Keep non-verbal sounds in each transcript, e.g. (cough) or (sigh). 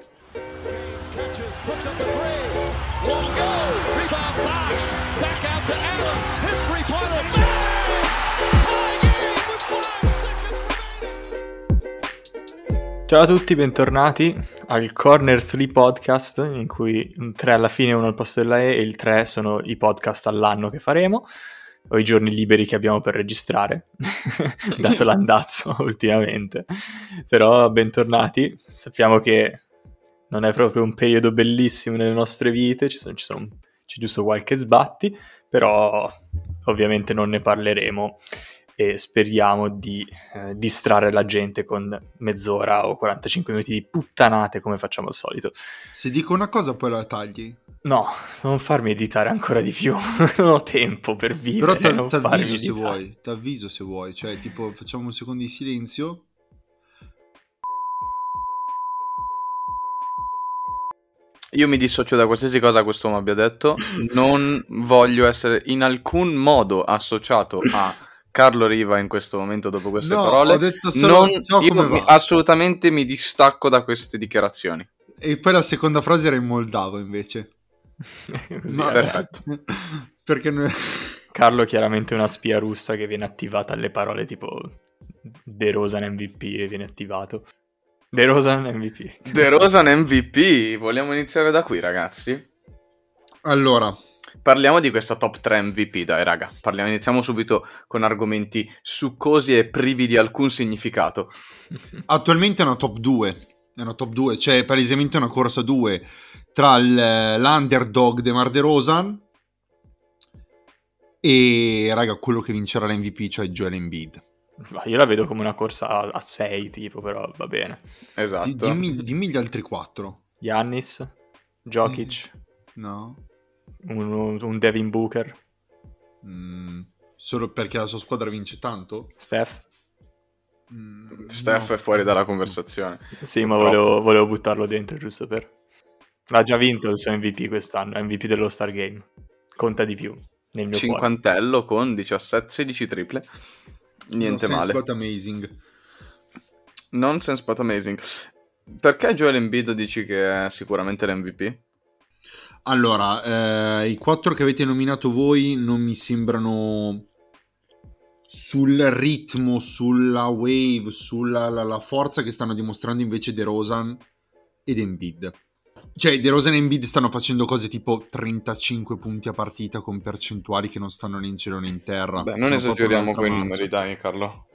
Catches, puts up a three. Won't go. Rebound Bosch. Back out to Allen. His three-pointer. Bang! Tie game with five seconds remaining. Ciao a tutti, bentornati al Corner 3 Podcast, in cui un 3 alla fine uno al posto della E e il 3 sono i podcast all'anno che faremo, o i giorni liberi che abbiamo per registrare, (laughs) dato (laughs) l'andazzo ultimamente. Però bentornati, sappiamo che non è proprio un periodo bellissimo nelle nostre vite, ci sono, ci sono- c'è giusto qualche sbatti, però ovviamente non ne parleremo e speriamo di eh, distrarre la gente con mezz'ora o 45 minuti di puttanate come facciamo al solito. Se dico una cosa poi la tagli. No, non farmi editare ancora di più, (laughs) non ho tempo per Però vivere, farmi avviso se editare. vuoi, ti avviso se vuoi, cioè tipo facciamo un secondo di silenzio. Io mi dissocio da qualsiasi cosa quest'uomo abbia detto. Non voglio essere in alcun modo associato a Carlo Riva in questo momento dopo queste No, parole. ho detto solo Non- so io come mi- va. assolutamente mi distacco da queste dichiarazioni. E poi la seconda frase era in moldavo invece. (laughs) Così, No, perfetto. (laughs) Perché noi- (laughs) Carlo chiaramente è una spia russa che viene attivata alle parole tipo De Rosan MVP e viene attivato. De Rosan MVP. De Rosan MVP, vogliamo iniziare da qui ragazzi? Allora, Parliamo di questa top 3 MVP, dai raga. Parliamo, iniziamo subito con argomenti succosi e privi di alcun significato. (laughs) attualmente è una top 2. È una top 2, cioè palesemente una corsa 2 tra l'underdog De Mar De Rosan e raga, quello che vincerà l'MVP, cioè Joel Embiid. Io la vedo come una corsa a 6 tipo, però va bene. Esatto. Di- dimmi, dimmi gli altri 4. Giannis, Jokic, No? un, un Devin Booker, Mm, solo perché la sua squadra vince tanto? Steph. Mm, Steph no. è fuori dalla conversazione. Sì, ma volevo, volevo buttarlo dentro giusto per... Ha già vinto il suo MVP quest'anno, MVP dello Star Game. Conta di più nel mio cuore. Cinquantello con 17-16 triple. Niente No, male. Sense but amazing. Nonsense but amazing. Perché Joel Embiid dici che è sicuramente l'MVP? Allora, eh, i quattro che avete nominato voi non mi sembrano sul ritmo, sulla wave, sulla la, la forza che stanno dimostrando invece De Rosan ed Embiid. Cioè, De Rosan e Embiid stanno facendo cose tipo 35 punti a partita con percentuali che non stanno né in cielo né in terra. Beh, non esageriamo con i numeri, dai, Carlo.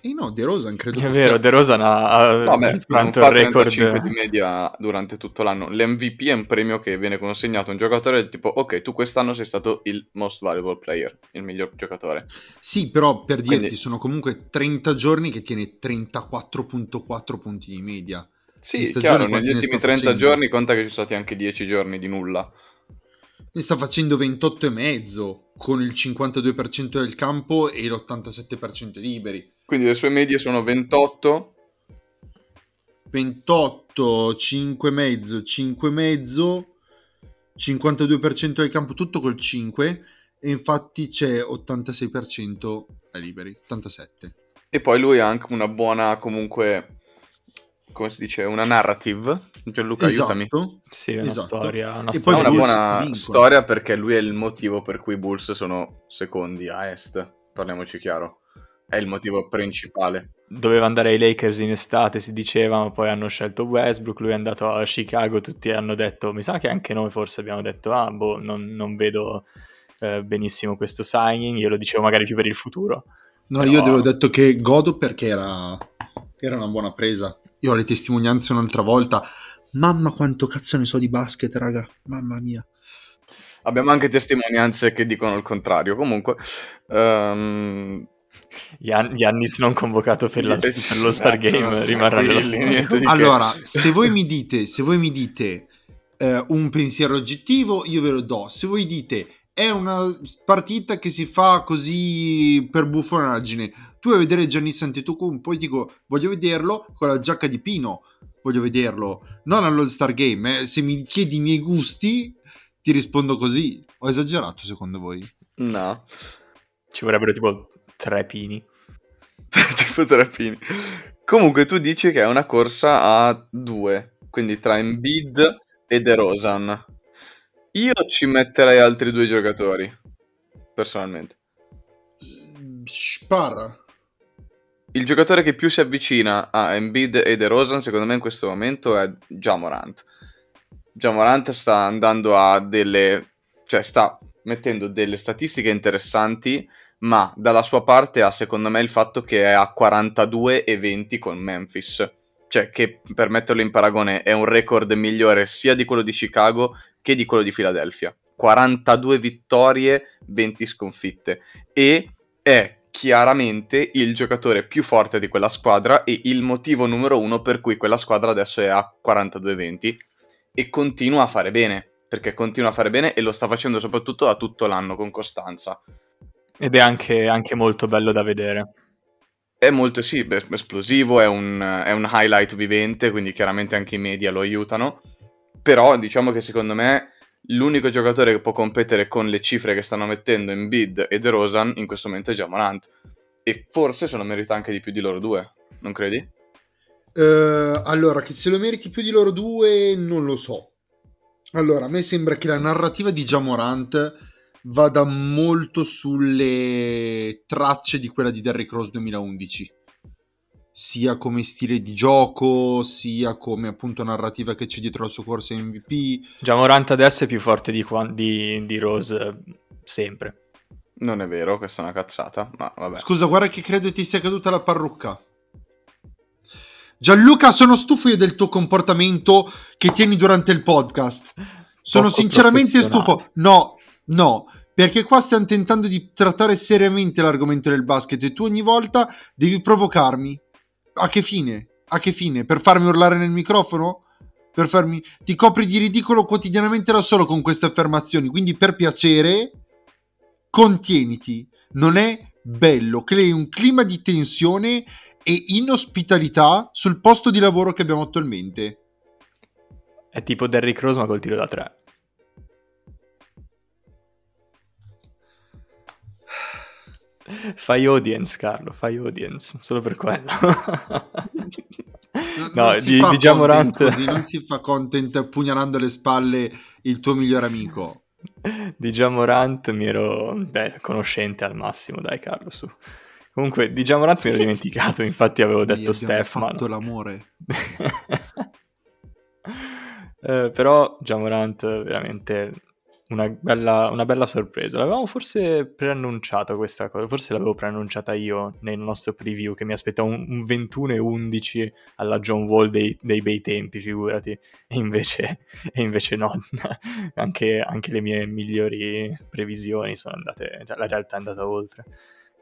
E no, De Rosan credo È che vero, stia- De Rosan ha, ha Vabbè, tanto fa il record... 35 di media durante tutto l'anno. L'MVP è un premio che viene consegnato a un giocatore del tipo, ok, tu quest'anno sei stato il most valuable player, il miglior giocatore. Sì, però per dirti, Quindi- sono comunque 30 giorni che tiene 34.4 punti di media. Sì, stagione chiaro, negli ne ultimi sta 30 facendo? giorni conta che ci sono stati anche 10 giorni di nulla. Ne sta facendo 28,5 con il 52% del campo e l'87% liberi. Quindi le sue medie sono 28, 28, 5,5, 5,5, 52% del campo, tutto col 5 e infatti c'è 86% ai liberi, 87. E poi lui ha anche una buona, comunque, come si dice, una narrative. Gianluca, aiutami. Esatto. Sì, è una Esatto. storia, una E storia. una buona vincono. storia perché lui è il motivo per cui i Bulls sono secondi a est. Parliamoci chiaro. È il motivo principale. Doveva andare ai Lakers in estate, si diceva, ma poi hanno scelto Westbrook, lui è andato a Chicago, tutti hanno detto, mi sa che anche noi forse abbiamo detto, ah, boh, non, non vedo eh, benissimo questo signing, io lo dicevo magari più per il futuro. No, Però- io avevo detto che godo perché era, era una buona presa. Io ho le testimonianze un'altra volta. Mamma quanto cazzo ne so di basket, raga. Mamma mia. Abbiamo anche testimonianze che dicono il contrario. Comunque, Gian- Giannis non convocato per, la- Esatto, per lo Star Game rimarrà nello che. Allora, se voi mi dite, se voi mi dite eh, un pensiero oggettivo, io ve lo do. Se voi dite è una partita che si fa così per buffonaggine, tu vuoi vedere Giannis Antetokounmpo, poi dico voglio vederlo con la giacca di Pino, voglio vederlo, non all'All Star Game. eh. Se mi chiedi i miei gusti, ti rispondo così. Ho esagerato secondo voi? No, Ci vorrebbero tipo tre pini. (laughs) tipo tre pini. Comunque tu dici che è una corsa a due. quindi tra Embiid e DeRozan. Io ci metterei altri due giocatori, personalmente. Spara. Il giocatore che più si avvicina a Embiid e DeRozan, secondo me, in questo momento è Jamorant. Jamorant sta andando a delle... cioè sta mettendo delle statistiche interessanti, ma dalla sua parte ha, secondo me, il fatto che è a 42 e 20 con Memphis. Cioè, che per metterlo in paragone è un record migliore sia di quello di Chicago che di quello di Philadelphia. 42 vittorie, 20 sconfitte. E è chiaramente il giocatore più forte di quella squadra e il motivo numero uno per cui quella squadra adesso è a 42-20 e continua a fare bene, perché continua a fare bene e lo sta facendo soprattutto da tutto l'anno con costanza. Ed è anche, anche molto bello da vedere. È molto, sì, esplosivo, è un, è un highlight vivente, quindi chiaramente anche i media lo aiutano, però diciamo che secondo me l'unico giocatore che può competere con le cifre che stanno mettendo in Bid e DeRozan in questo momento è Jamorant. E forse se lo merita anche di più di loro due, non credi? Uh, allora, che se lo meriti più di loro due, non lo so. Allora, a me sembra che la narrativa di Jamorant vada molto sulle tracce di quella di Derrick Rose 2011 sia come stile di gioco, sia come appunto narrativa che c'è dietro la sua corsa MVP. Già Morant adesso è più forte di, di, di Rose sempre. Non è vero, questa è una cazzata, ma vabbè. Scusa, guarda che credo ti sia caduta la parrucca. Gianluca, sono stufo io del tuo comportamento che tieni durante il podcast. Sono Poco sinceramente stufo. No, no, perché qua stiamo tentando di trattare seriamente l'argomento del basket e tu ogni volta devi provocarmi a che fine? A che fine? Per farmi urlare nel microfono? Per farmi... Ti copri di ridicolo quotidianamente da solo con queste affermazioni, quindi per piacere, contieniti. Non è bello, crei un clima di tensione e inospitalità sul posto di lavoro che abbiamo attualmente. È tipo Derrick Rose ma col tiro da tre. Fai audience, Carlo, fai audience, solo per quello. no, non di, di Jamorant... così, non si fa content pugnalando le spalle il tuo migliore amico. Di Jamorant mi ero, beh, conoscente al massimo, dai Carlo, su. Comunque, di Jamorant mi ero dimenticato, infatti avevo detto Steph, ma... fatto l'amore. (laughs) eh, però Jamorant veramente una bella, una bella sorpresa. L'avevamo forse preannunciato questa cosa, forse l'avevo preannunciata io nel nostro preview che mi aspettavo un, un 21 e 11 alla John Wall dei, dei bei tempi, figurati. E invece, (laughs) e invece no, (laughs) anche, anche, le mie migliori previsioni sono andate, cioè la realtà è andata oltre.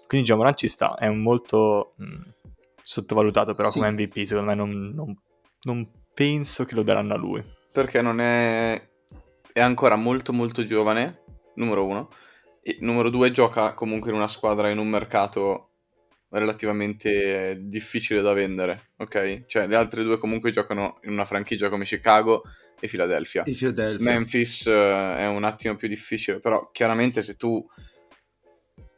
Quindi Jamoran ci sta, è molto mh, sottovalutato però sì. come MVP, secondo me non, non, non penso che lo daranno a lui. Perché non è è ancora molto molto giovane, numero uno, e numero due gioca comunque in una squadra in un mercato relativamente difficile da vendere, ok? Cioè le altre due comunque giocano in una franchigia come Chicago e Philadelphia. E Philadelphia. Memphis uh, è un attimo più difficile, però chiaramente se tu...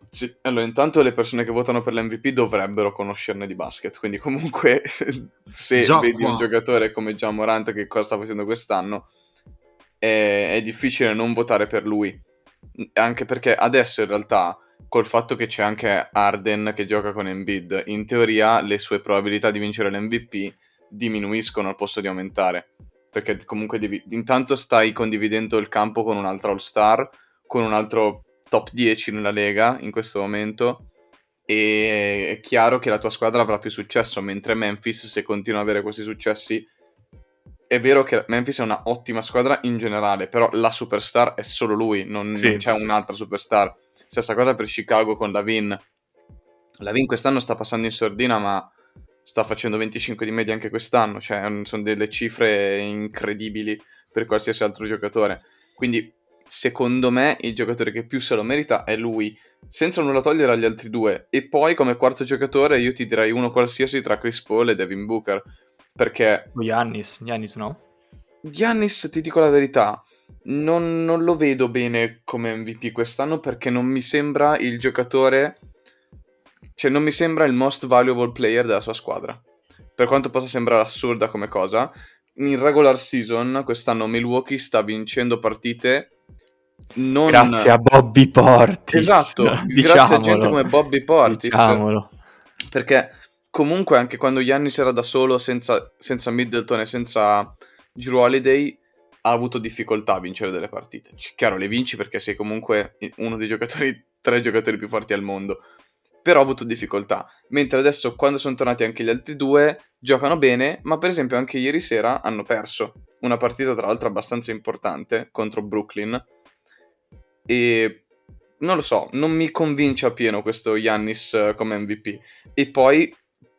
Se... Allora, intanto le persone che votano per l'MVP dovrebbero conoscerne di basket, quindi comunque (laughs) se Già vedi un giocatore come Gian Morant che cosa sta facendo quest'anno, è, è difficile non votare per lui. Anche perché adesso in realtà col fatto che c'è anche Arden che gioca con Embiid, in teoria le sue probabilità di vincere l'MVP diminuiscono al posto di aumentare. Perché comunque devi... intanto stai condividendo il campo con un altro All-Star, con un altro top 10 nella Lega in questo momento. E è chiaro che la tua squadra avrà più successo, mentre Memphis, se continua ad avere questi successi, è vero che Memphis è una ottima squadra in generale, però la superstar è solo lui, non, sì, non c'è sì. un'altra superstar. Stessa cosa per Chicago con Lavin. Lavin quest'anno sta passando in sordina, ma sta facendo 25 di media anche quest'anno, cioè sono delle cifre incredibili per qualsiasi altro giocatore. Quindi, secondo me, il giocatore che più se lo merita è lui, senza nulla togliere agli altri due. E poi, come quarto giocatore, io ti direi uno qualsiasi tra Chris Paul e Devin Booker perché... Giannis, Giannis no? Giannis, ti dico la verità, non, non, lo vedo bene come MVP quest'anno perché non mi sembra il giocatore... Cioè, non mi sembra il most valuable player della sua squadra. Per quanto possa sembrare assurda come cosa, in regular season quest'anno Milwaukee sta vincendo partite non... Grazie a Bobby Portis. Esatto, (laughs) grazie a gente come Bobby Portis. Diciamolo. Perché comunque anche quando Giannis era da solo, senza, senza Middleton e senza Drew Holiday, ha avuto difficoltà a vincere delle partite. Chiaro, le vinci perché sei comunque uno dei giocatori, (laughs) tre giocatori più forti al mondo. Però ha avuto difficoltà. Mentre adesso, quando sono tornati anche gli altri due, giocano bene, ma per esempio anche ieri sera hanno perso una partita, tra l'altro, abbastanza importante contro Brooklyn. E non lo so, non mi convince appieno questo Yannis eh, come MVP. E poi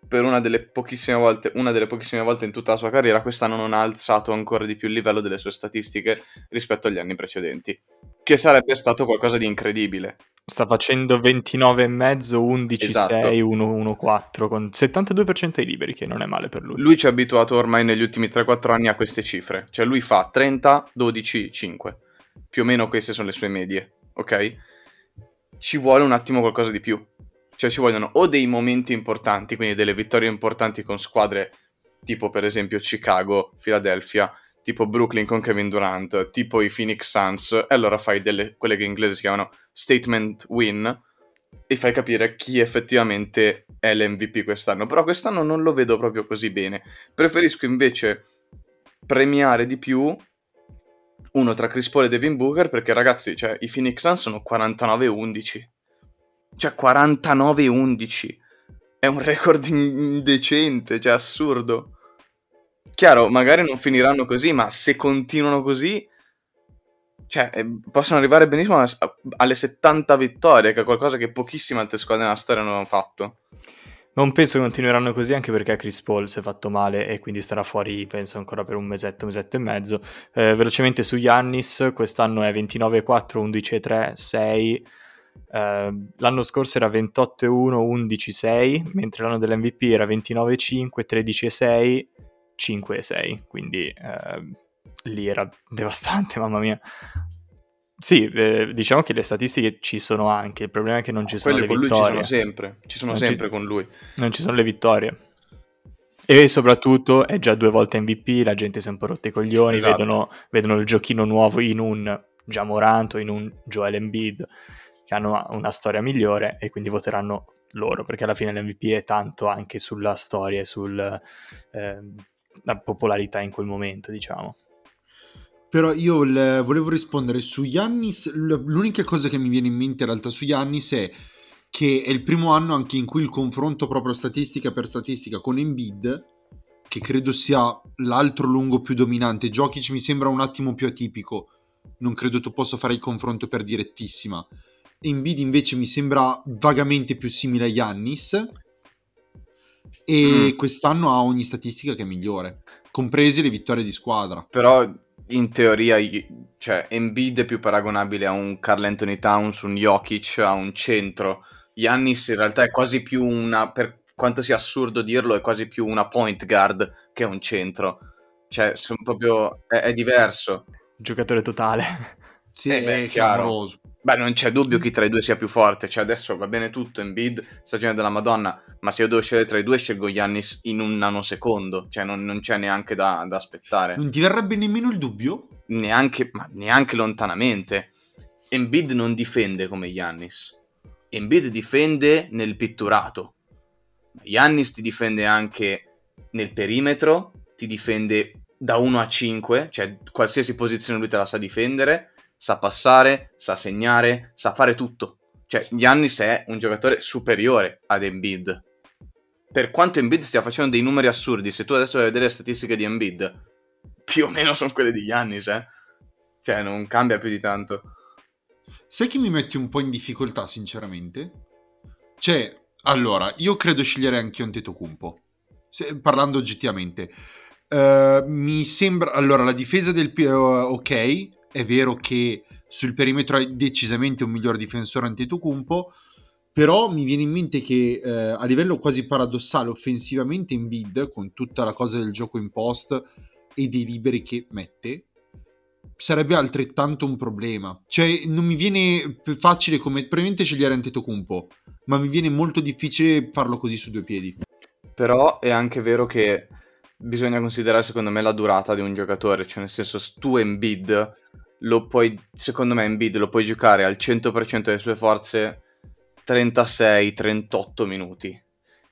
per una delle pochissime volte, una delle pochissime volte in tutta la sua carriera, quest'anno non ha alzato ancora di più il livello delle sue statistiche rispetto agli anni precedenti, che sarebbe stato qualcosa di incredibile. Sta facendo 29,5, 11, esatto. 6, 1, 1, 4 con 72% ai liberi, che non è male per lui. Lui ci ha abituato ormai negli ultimi 3-4 anni a queste cifre, cioè lui fa 30, 12, 5. Più o meno queste sono le sue medie, ok? Ci vuole un attimo qualcosa di più cioè ci vogliono o dei momenti importanti, quindi delle vittorie importanti con squadre tipo per esempio Chicago, Philadelphia, tipo Brooklyn con Kevin Durant, tipo i Phoenix Suns, e allora fai delle, quelle che in inglese si chiamano statement win e fai capire chi effettivamente è l'MVP quest'anno. Però quest'anno non lo vedo proprio così bene. Preferisco invece premiare di più uno tra Chris Paul e Devin Booker perché ragazzi, cioè, i Phoenix Suns sono 49-11 cioè 49-11. È un record indecente, cioè assurdo. Chiaro, magari non finiranno così, ma se continuano così, cioè, eh, possono arrivare benissimo alle 70 vittorie, che è qualcosa che pochissime altre squadre nella storia non hanno fatto. Non penso che continueranno così anche perché Chris Paul si è fatto male e quindi starà fuori, penso, ancora per un mesetto, mesetto e mezzo. Eh, velocemente su Yannis, quest'anno è 29-4, 11-3, 6, Uh, l'anno scorso era 28-1, 11-6, mentre l'anno dell'MVP era 29-5, 13-6, 5-6, quindi uh, lì era devastante, (laughs) mamma mia. Sì, eh, diciamo che le statistiche ci sono anche, il problema è che non ci sono Quelle le vittorie. con lui ci sono sempre, ci sono non sempre ci... con lui. Non ci sono le vittorie. E soprattutto è già due volte MVP, la gente si è un po' rotta i coglioni, esatto. vedono, vedono, il giochino nuovo in un Giamoranto, in un Joel Embiid che hanno una storia migliore e quindi voteranno loro, perché alla fine l'MVP è tanto anche sulla storia e sulla eh, popolarità in quel momento, diciamo. Però io le, volevo rispondere su Yannis, l'unica cosa che mi viene in mente in realtà su Yannis è che è il primo anno anche in cui il confronto proprio statistica per statistica con Embiid, che credo sia l'altro lungo più dominante, Jokic mi sembra un attimo più atipico, non credo tu possa fare il confronto per direttissima, Embiid invece mi sembra vagamente più simile a Yannis e mm. quest'anno ha ogni statistica che è migliore, comprese le vittorie di squadra. Però in teoria, cioè, Embiid è più paragonabile a un Carl Anthony Towns, un Jokic, a un centro. Yannis in realtà è quasi più una, per quanto sia assurdo dirlo, è quasi più una point guard che un centro. Cioè, sono proprio, è, è diverso. Giocatore totale. Sì, eh beh, è chiaro. Beh, non c'è dubbio chi tra i due sia più forte. Cioè, adesso va bene tutto, Embiid, stagione della Madonna, ma se io devo scegliere tra i due, scelgo Giannis in un nanosecondo. Cioè, non, non c'è neanche da, da, aspettare. Non ti verrebbe nemmeno il dubbio? Neanche, ma neanche lontanamente. Embiid non difende come Giannis. Embiid difende nel pitturato. Giannis ti difende anche nel perimetro, ti difende da 1 a 5, cioè qualsiasi posizione lui te la sa difendere sa passare, sa segnare, sa fare tutto. Cioè, Giannis è un giocatore superiore ad Embiid. Per quanto Embiid stia facendo dei numeri assurdi, se tu adesso vai a vedere le statistiche di Embiid, più o meno sono quelle di Giannis, eh. Cioè, non cambia più di tanto. Sai che mi metti un po' in difficoltà, sinceramente? Cioè, allora, io credo sceglierei anche un Tetocumpo. Parlando oggettivamente. Uh, mi sembra... Allora, la difesa del... Uh, ok, è vero che sul perimetro è decisamente un miglior difensore Antetokounmpo, però mi viene in mente che eh, a livello quasi paradossale offensivamente in bid, con tutta la cosa del gioco in post e dei liberi che mette, sarebbe altrettanto un problema. Cioè, non mi viene facile come probabilmente scegliere Antetokounmpo, ma mi viene molto difficile farlo così su due piedi. Però è anche vero che bisogna considerare secondo me la durata di un giocatore, cioè nel senso tu Embiid lo puoi, secondo me Embiid lo puoi giocare al 100% delle sue forze 36-38 minuti.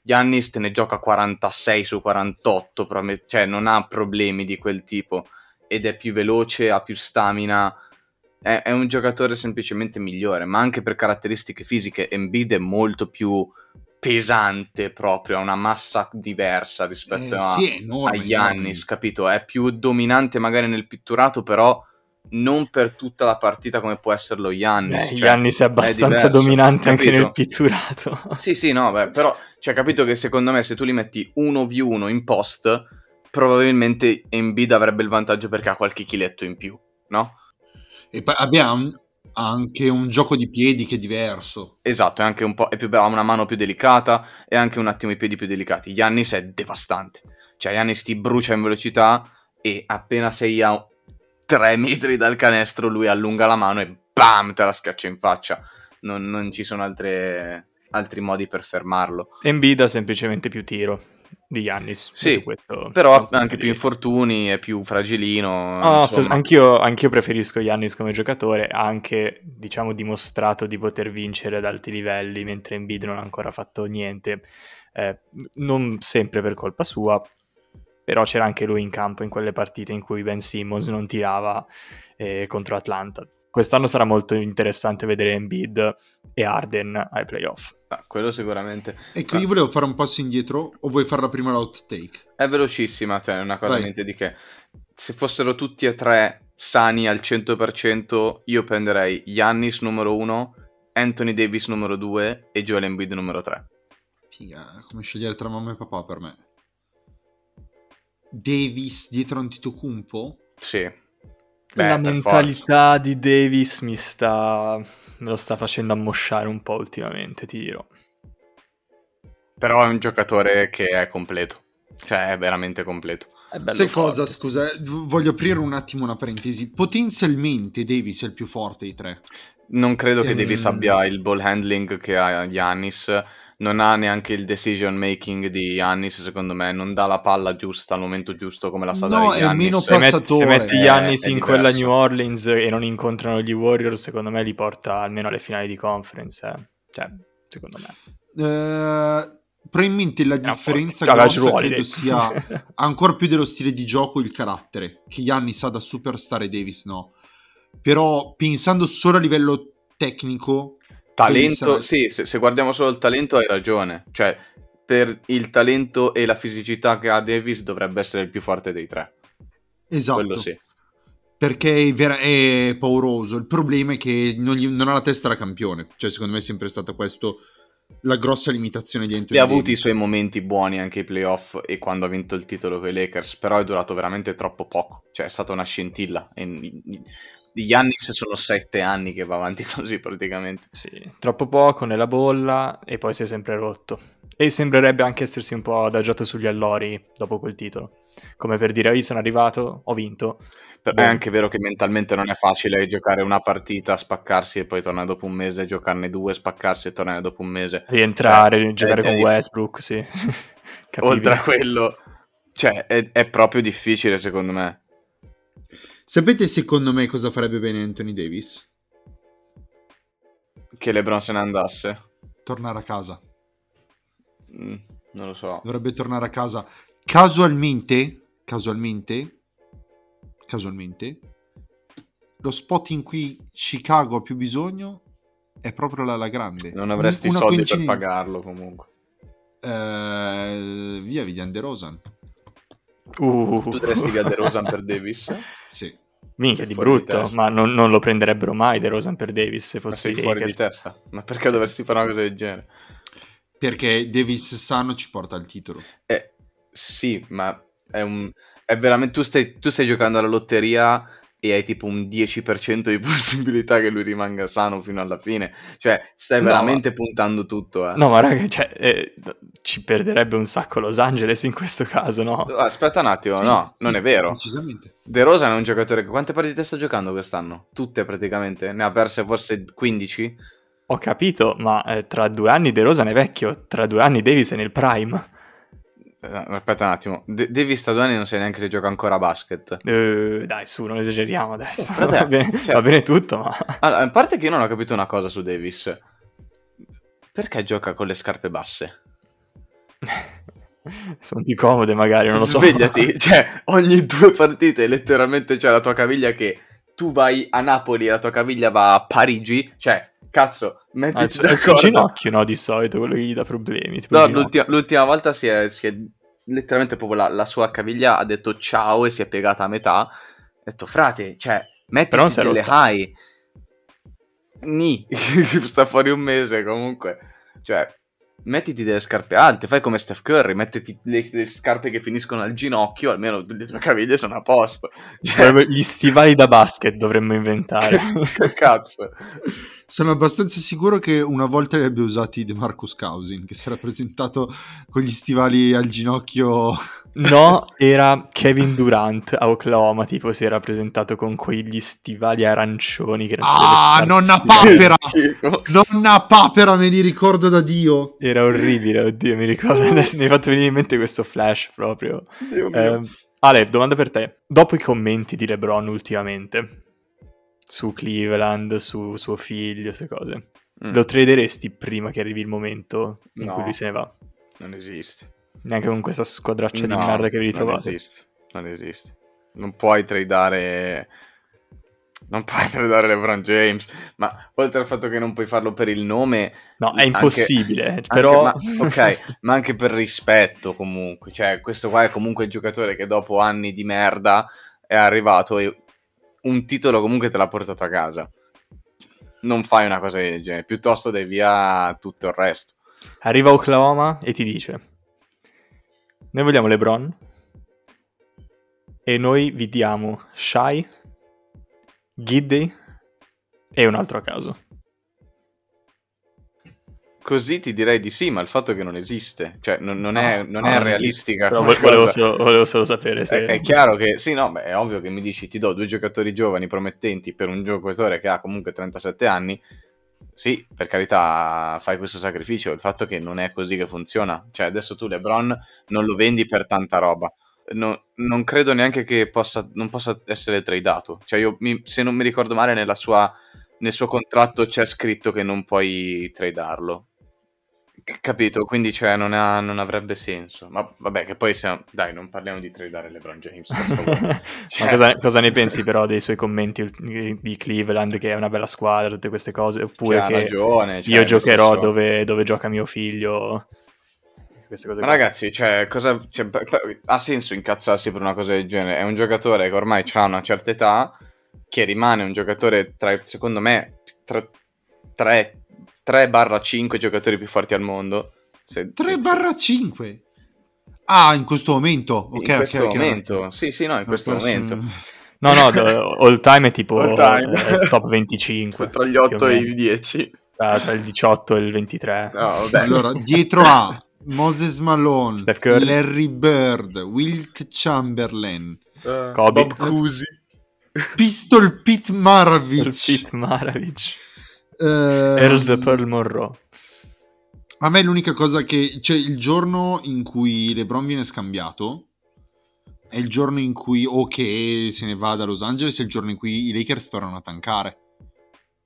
Giannis te ne gioca 46 su 48, cioè non ha problemi di quel tipo ed è più veloce, ha più stamina, è, è un giocatore semplicemente migliore, ma anche per caratteristiche fisiche Embiid è molto più pesante proprio, ha una massa diversa rispetto eh, a, sì, enorme, a Giannis, capito? È più dominante magari nel pitturato, però non per tutta la partita come può esserlo Giannis. Beh, cioè, Giannis è abbastanza è diverso, dominante capito? anche nel pitturato. (laughs) Sì, sì, no, beh, però cioè, capito che secondo me se tu li metti 1v1 in post, probabilmente Embiid avrebbe il vantaggio perché ha qualche chiletto in più, no? E poi abbiamo anche un gioco di piedi che è diverso. Esatto, è anche un po' è più, ha una mano più delicata e anche un attimo i piedi più delicati. Giannis è devastante. Cioè, Giannis ti brucia in velocità e appena sei a 3 metri dal canestro, lui allunga la mano e bam, te la scaccia in faccia. Non, non ci sono altre, altri modi per fermarlo. Embiid ha semplicemente più tiro di Giannis. Sì, però ha anche più infortuni, è più fragilino. No, assolut- anch'io, anch'io, preferisco Giannis come giocatore, ha anche diciamo, dimostrato di poter vincere ad alti livelli, mentre Embiid non ha ancora fatto niente, eh, non sempre per colpa sua, però c'era anche lui in campo in quelle partite in cui Ben Simmons non tirava eh, contro Atlanta. Quest'anno sarà molto interessante vedere Embiid e Arden ai playoff. Ah, quello sicuramente. Ecco, io volevo fare un passo indietro o vuoi farla prima l'out take? È velocissima, cioè è una cosa Vai. niente di che. Se fossero tutti e tre sani al 100%, io prenderei Yannis numero 1, Anthony Davis numero 2 e Joel Embiid numero 3. Figa, come scegliere tra mamma e papà per me. Davis dietro Antetokounmpo? Sì. Beh, la mentalità forza. di Davis mi sta... me lo sta facendo ammosciare un po' ultimamente, ti dirò. Però è un giocatore che è completo, cioè è veramente completo. Sai cosa, scusa, voglio aprire un attimo una parentesi. Potenzialmente Davis è il più forte dei tre. Non credo che, che Davis abbia il ball handling che ha Giannis non ha neanche il decision making di Yannis, secondo me, non dà la palla giusta al momento giusto come la sa no, dare Giannis. è meno passatore. Se metti Yannis in diverso. quella New Orleans e non incontrano gli Warriors, secondo me li porta almeno alle finali di conference, eh. cioè, secondo me. Uh, probabilmente la differenza grossa credo sia (laughs) ancora più dello stile di gioco il carattere, che Yannis ha da superstar e Davis no. Però pensando solo a livello tecnico, Talento, sì, se, se, guardiamo solo il talento hai ragione. Cioè, per il talento e la fisicità che ha Davis dovrebbe essere il più forte dei tre. Esatto. Quello sì. Perché è, vera- è pauroso. Il problema è che non, gli, non, ha la testa da campione. Cioè, secondo me è sempre stata questo la grossa limitazione di Anthony Ha avuto i suoi momenti buoni anche ai playoff e quando ha vinto il titolo con i Lakers, però è durato veramente troppo poco. Cioè, è stata una scintilla. E di Yannis sono sette anni che va avanti (laughs) così praticamente. Sì, troppo poco nella bolla e poi si è sempre rotto. E sembrerebbe anche essersi un po' adagiato sugli allori dopo quel titolo. Come per dire, io sono arrivato, ho vinto. Però è anche vero che mentalmente non è facile giocare una partita, spaccarsi e poi tornare dopo un mese, giocarne due, spaccarsi e tornare dopo un mese. Rientrare, cioè, giocare è, con è Westbrook, sì. (laughs) Oltre a quello, cioè, è, è proprio difficile secondo me. Sapete secondo me cosa farebbe bene Anthony Davis? Che LeBron se ne andasse. Tornare a casa. Mm, non lo so. Dovrebbe tornare a casa. Casualmente, casualmente, casualmente, lo spot in cui Chicago ha più bisogno è proprio la, la grande. Non avresti Una soldi per pagarlo comunque. Uh, via Vivian De Rosan. Uh. Tu daresti via De Rosan per Davis? (laughs) Sì. Minchia, di brutto, di ma non, non, lo prenderebbe mai De Rosan per Davis se fosse ma sei fuori di testa. Ma perché dovresti fare una cosa del genere? Perché Davis sano ci porta al titolo. Eh, sì, ma è un... È veramente... Tu stai, tu stai giocando alla lotteria e hai tipo un 10% di (laughs) possibilità che lui rimanga sano fino alla fine. Cioè, stai no, veramente ma... puntando tutto. Eh. No, ma raga, cioè, eh, ci perderebbe un sacco Los Angeles in questo caso, no? Aspetta un attimo, sì, no, sì, non è vero. Decisamente. De Rosa è un giocatore che quante partite sta giocando quest'anno? Tutte praticamente. Ne ha perse forse 15? Ho capito, ma eh, tra due anni De Rosa è vecchio, tra due anni Davis è nel prime. Aspetta un attimo, De- Davis sta due anni non sai neanche se gioca ancora a basket. Uh, dai, su, non esageriamo adesso. Oh, (laughs) va, bene, cioè, va, bene, tutto, ma... Allora, a parte che io non ho capito una cosa su Davis. Perché gioca con le scarpe basse? (laughs) Sono più comode magari, non lo so. Svegliati, (laughs) cioè, ogni due partite letteralmente c'è la tua caviglia che tu vai a Napoli e la tua caviglia va a Parigi, cioè cazzo, mettici ah, è sul ginocchio, no, di solito, quello che gli dà problemi. No, l'ultima, l'ultima, volta si è, si è letteralmente proprio la, la, sua caviglia ha detto ciao e si è piegata a metà. Ha detto, frate, cioè, mettiti delle high. Ni, (laughs) sta fuori un mese comunque. Cioè, mettiti delle scarpe alte, fai come Steph Curry, mettiti le, le scarpe che finiscono al ginocchio, almeno le tue caviglie sono a posto. Cioè... Gli stivali da basket dovremmo inventare. (laughs) che cazzo. Sono abbastanza sicuro che una volta li abbia usati De Marcus Cousin, che si era presentato con gli stivali al ginocchio. No, (laughs) era Kevin Durant a Oklahoma, tipo si era presentato con quegli stivali arancioni che Ah, nonna papera! (laughs) nonna papera, me li ricordo da Dio. Era orribile, oddio, mi ricordo. (laughs) Adesso mi hai fatto venire in mente questo flash proprio. Eh, Ale, domanda per te. Dopo i commenti di LeBron ultimamente, su Cleveland, su suo figlio, queste cose. Mm. Lo traderesti prima che arrivi il momento in no, cui lui se ne va? Non esiste. Neanche con questa squadraccia no, di merda che vi ritrovate. Non esiste, non esiste. Non puoi tradare... Non puoi (laughs) tradare LeBron James, ma oltre al fatto che non puoi farlo per il nome... No, è impossibile, anche, però... Anche, ma, (laughs) ok, ma anche per rispetto comunque. Cioè, questo qua è comunque il giocatore che dopo anni di merda è arrivato e un titolo comunque te l'ha portato a casa. Non fai una cosa del genere, piuttosto dai via tutto il resto. Arriva Oklahoma e ti dice: Noi vogliamo LeBron e noi vi diamo Shai, Giddy e un altro a caso. Così ti direi di sì, ma il fatto che non esiste, cioè non, non è, non no, è non realistica. Però volevo solo, volevo, solo, sapere se... È, è, chiaro che, sì, no, beh, è ovvio che mi dici ti do due giocatori giovani promettenti per un giocatore che ha comunque 37 anni, sì, per carità, fai questo sacrificio, il fatto che non è così che funziona. Cioè adesso tu LeBron non lo vendi per tanta roba. No, non credo neanche che possa, non possa essere tradato. Cioè io, mi, se non mi ricordo male, sua, nel suo contratto c'è scritto che non puoi tradarlo Capito, quindi cioè, non, ha, non, avrebbe senso. Ma vabbè, che poi siamo... Dai, non parliamo di tradare LeBron James. (laughs) (laughs) cioè... cosa, cosa, ne pensi però dei suoi commenti di Cleveland, che è una bella squadra, tutte queste cose? Oppure che ragione, cioè, io giocherò dove, dove, gioca mio figlio? Queste cose Ma ragazzi, cioè, cosa... Cioè, ha senso incazzarsi per una cosa del genere? È un giocatore che ormai ha una certa età, che rimane un giocatore tra, secondo me, tra 3 3-5 giocatori più forti al mondo. 3-5? Ah, in questo momento? Ok, in questo okay, momento. Okay. Sì, sì, no, in questo posso... momento. No, no, all time è tipo all time. Eh, top 25. Tra gli 8 e i 10. Ah, tra il 18 e il 23. No, vabbè. Allora, dietro a Moses Malone, Larry Bird, Wilt Chamberlain, uh, Kobe. Bob Cousy, Pistol Pete Maravich. Pistol Pete Maravich. Uh, Earl the Pearl Monroe. A me l'unica cosa che... Cioè, il giorno in cui LeBron viene scambiato è il giorno in cui o che se ne va da Los Angeles è il giorno in cui i Lakers tornano a tankare.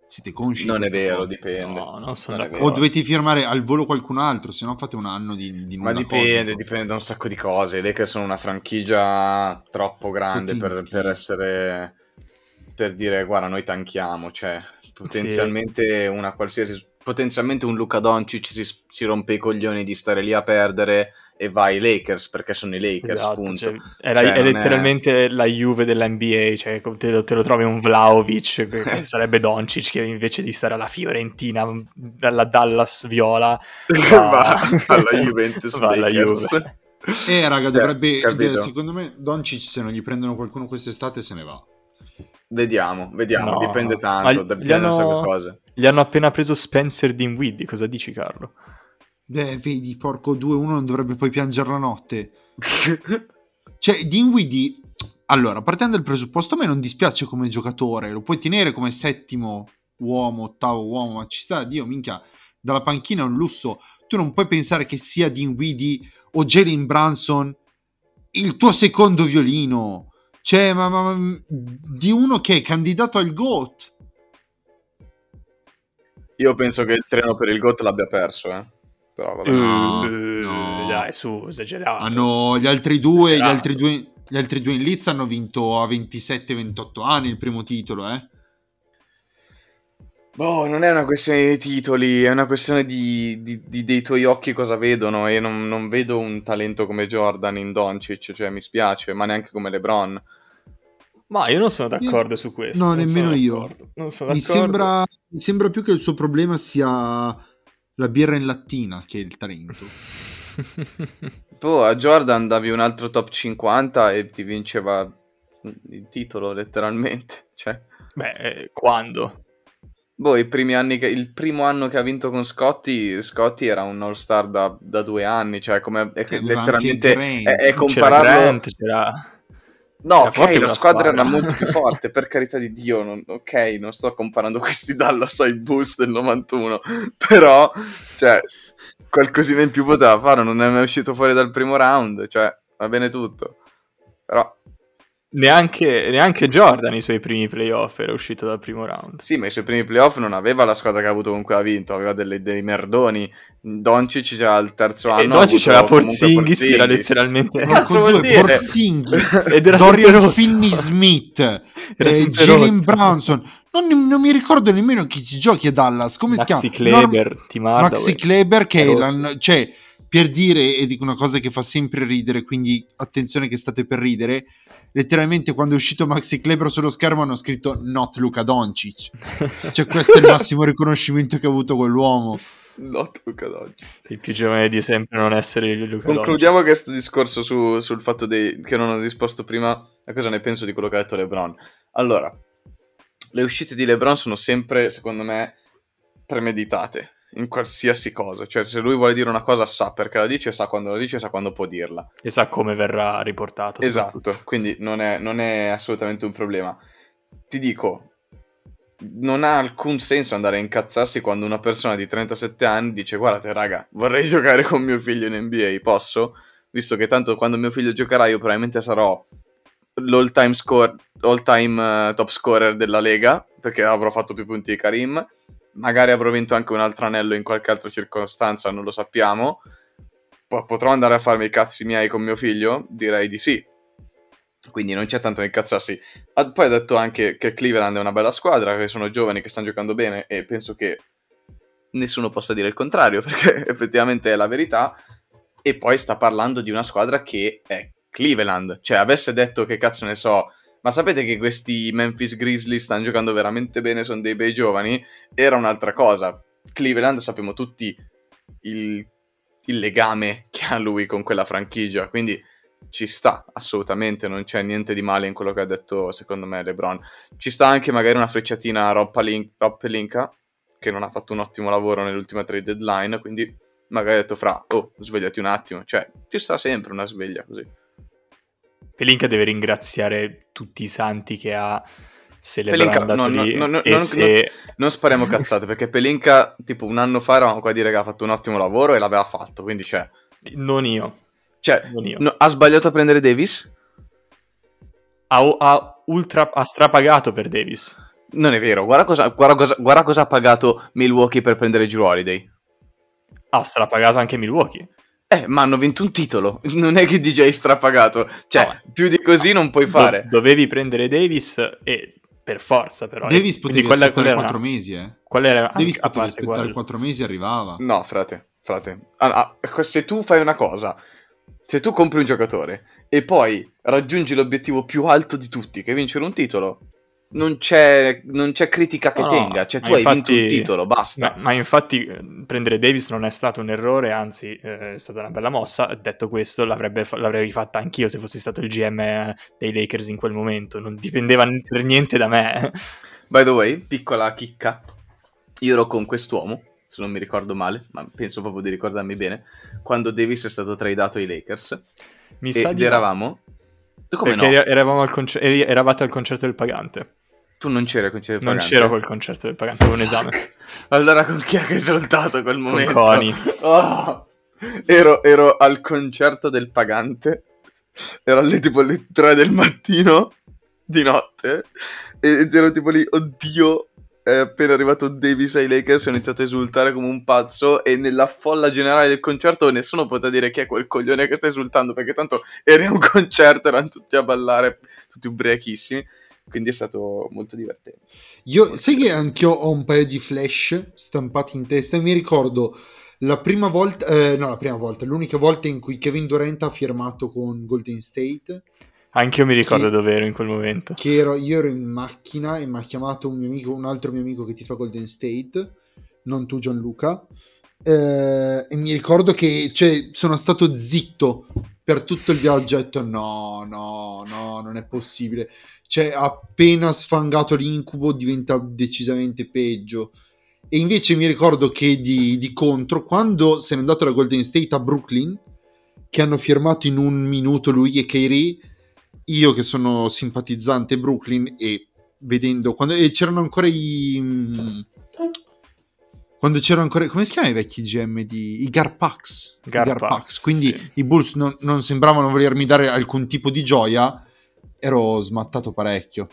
Siete consci? Non è vero, cosa? dipende. No, non sono non O dovete firmare al volo qualcun altro, se no fate un anno di, di Ma dipende, cosa. dipende da un sacco di cose. I Lakers sono una franchigia troppo grande per, per, essere... per dire, guarda, noi tanchiamo, cioè potenzialmente sì. una qualsiasi potenzialmente un Luca Doncic si, si, rompe i coglioni di stare lì a perdere e va ai Lakers perché sono i Lakers esatto, punto. cioè, è, la, cioè, è letteralmente è... la Juve dell'NBA cioè te lo, te lo trovi un Vlaovic che (laughs) sarebbe Doncic che invece di stare alla Fiorentina alla Dallas Viola (laughs) va, va. alla Juventus (laughs) va alla Juve. Eh raga dovrebbe eh, secondo me Doncic se non gli prendono qualcuno quest'estate se ne va Vediamo, vediamo, no. dipende tanto, Ma dipende hanno, da cose. Gli hanno appena preso Spencer Dinwiddie, cosa dici Carlo? Beh, vedi, porco 2-1 non dovrebbe poi piangere la notte. (laughs) cioè, Dinwiddie... Allora, partendo dal presupposto, a me non dispiace come giocatore, lo puoi tenere come settimo uomo, ottavo uomo, ma ci sta, Dio, minchia, dalla panchina è un lusso. Tu non puoi pensare che sia Dinwiddie o Jalen Branson il tuo secondo violino, cioè, ma, ma, ma, di uno che è candidato al GOAT. Io penso che il treno per il GOAT l'abbia perso, eh. Però vabbè. No, Uh, no. Dai, su, esagerato. Hanno gli altri due, gli Esagerato. altri due, gli altri due in Leeds hanno vinto a 27-28 anni il primo titolo, eh. Boh, non è una questione di titoli, è una questione di, di- di- dei tuoi occhi cosa vedono e non, non vedo un talento come Jordan in Doncic, cioè mi spiace, ma neanche come LeBron. Ma io non sono d'accordo su questo. No, non sono nemmeno io. d'accordo. Non sono Mi sembra, mi sembra più che il suo problema sia la birra in lattina che il talento. Boh, (laughs) a Jordan davi un altro top 50 e ti vinceva il titolo letteralmente, (laughs) cioè... Beh, eh, quando? Boh, i primi anni che, il primo anno che ha vinto con Scotty, Scotty era un all-star da, da due anni, cioè come è, Sì, letteralmente anche Grant. è, è C'era compararlo... Grant, c'era... No, ok, la squadra squadra. era molto più (laughs) forte, per carità di Dio, non- ok, non sto comparando questi Dallas ai Bulls del 91, (laughs) però, cioè, qualcosina in più poteva fare, non è mai uscito fuori dal primo round, cioè, va bene tutto, però, Neanche, neanche Jordan i suoi primi playoff era uscito dal primo round. sì, ma i suoi primi playoff non aveva la squadra che ha avuto con cui ha vinto, aveva delle- dei merdoni, Doncic già al terzo E anno ha Doncic c'era comunque Porzingis, che era letteralmente... Cazzo vuol due dire? Porzingis, (laughs) Ed era Dorian. Finney-Smith, (laughs) Era eh, Jalen rotto. Branson. Non, non mi ricordo nemmeno chi ci giochi a Dallas. Come Maxi si chiama? Kleber, Tim Hardaway. Maxi Kleber che è cioè per dire e dico una cosa che fa sempre ridere quindi attenzione che state per ridere letteralmente quando è uscito Maxi Kleber sullo schermo hanno scritto not Luca Doncic (laughs) cioè questo è il massimo riconoscimento che ha avuto quell'uomo Not Luka Doncic. Il più giovane di sempre non essere Luca Doncic. Concludiamo questo discorso su- sul fatto dei- che non ho risposto prima a cosa ne penso di quello che ha detto LeBron. Allora, le uscite di LeBron sono sempre, secondo me, premeditate in qualsiasi cosa. Cioè, se lui vuole dire una cosa, sa perché la dice, sa quando la dice, sa quando può dirla. E sa come verrà riportata. Esatto, quindi non è, non è assolutamente un problema. Ti dico, non ha alcun senso andare a incazzarsi quando una persona di 37 anni dice guardate raga, vorrei (laughs) giocare con mio figlio in NBA, posso? Visto che tanto quando mio figlio giocherà io probabilmente sarò l'all time, score, all time eh, top scorer della Lega, perché avrò fatto più punti di Karim, magari avrò vinto anche un altro anello in qualche altra circostanza, non lo sappiamo. Po- potrò andare a farmi i cazzi miei con mio figlio? Direi di sì. Quindi non c'è tanto da incazzarsi. Ah, Poi ha detto anche che Cleveland è una bella squadra, che sono giovani che stanno giocando bene e penso che nessuno possa dire il contrario, (laughs) perché effettivamente è la verità. E poi sta parlando di una squadra che è Cleveland. Cioè, avesse detto che cazzo ne so, ma sapete che questi Memphis Grizzlies stanno giocando veramente bene, sono dei bei giovani? Era un'altra cosa. Cleveland sappiamo tutti il, il legame che ha lui con quella franchigia, quindi ci sta assolutamente, non c'è niente di male in quello che ha detto secondo me LeBron. Ci sta anche magari una frecciatina a Rob, Pelinka, che non ha fatto un ottimo lavoro nell'ultima trade deadline, quindi magari ha detto fra, oh, svegliati un attimo, cioè ci sta sempre una sveglia così. Pelinka deve ringraziare tutti i santi che ha andato no, no, no, no, non- se... Non spariamo cazzate, perché Pelinka tipo un anno fa eravamo qua a dire che ha fatto un ottimo lavoro e l'aveva fatto, quindi cioè... Non io. cioè Non io. no, ha sbagliato a prendere Davis? Ha, ha ultra, ha strapagato per Davis. Non è vero, guarda cosa, guarda cosa, guarda cosa ha pagato Milwaukee per prendere Drew Holiday. Ha strapagato anche Milwaukee. Eh, ma hanno vinto un titolo. Non è che DJ hai strapagato. Cioè, No, più di così non puoi Do- fare. dovevi prendere Davis e per forza però. Davis potevi quella- aspettare quella era 4 una- mesi eh Qual era Davis potevi aspettare quello. 4 mesi e arrivava No, frate, frate. Ah, ah, se tu fai una cosa, se tu compri un giocatore e poi raggiungi l'obiettivo più alto di tutti, che è vincere un titolo, non c'è, non c'è critica che No, tenga. Cioè, tu hai infatti- vinto un titolo, basta. Ma, ma infatti eh, prendere Davis non è stato un errore, anzi eh, è stata una bella mossa. Detto questo, l'avrei fatta anch'io se fossi stato il GM eh, dei Lakers in quel momento. Non dipendeva per niente da me. (laughs) By the way, piccola chicca. Io ero con quest'uomo, se non mi ricordo male, ma penso proprio di ricordarmi bene, quando Davis è stato tradato ai Lakers. Mi sa Ed di no, eravamo... Tu come perché no? era- eravamo al concer- eri- eravate al concerto del pagante. Tu non c'eri al concerto Non pagante? c'ero col concerto del pagante, avevo un esame. (laughs) Allora con chi è che hai esultato quel momento? Coni. Oh! ero, ero al concerto del pagante, ero alle tipo alle 3 del mattino di notte ed ero tipo lì, oddio, è appena arrivato Davis ai Lakers ho iniziato a esultare come un pazzo e nella folla generale del concerto nessuno poteva dire chi è quel coglione che sta esultando perché tanto era un concerto, erano tutti a ballare, tutti ubriachissimi. Quindi è stato molto divertente. Io, molto sai divertente. che anch'io ho un paio di flash stampati in testa e mi ricordo la prima volta, eh, no la prima volta, l'unica volta in cui Kevin Durant ha firmato con Golden State anche io mi ricordo che, dove ero in quel momento. Che ero, io ero in macchina e mi ha chiamato un, mio amico, un altro mio amico che ti fa Golden State, non tu Gianluca. Eh, e mi ricordo che cioè, sono stato zitto per tutto il viaggio. Ho detto no, no, no, non è possibile. Cioè, appena sfangato l'incubo diventa decisamente peggio. E invece mi ricordo che di, di contro, quando se n'è andato da Golden State a Brooklyn, che hanno firmato in un minuto lui e Kyrie io che sono simpatizzante Brooklyn e vedendo quando e c'erano ancora i quando c'erano ancora come si chiamano i vecchi GM di i Garpax, Gar I Garpax quindi sì. i Bulls non, non, sembravano volermi dare alcun tipo di gioia ero smattato parecchio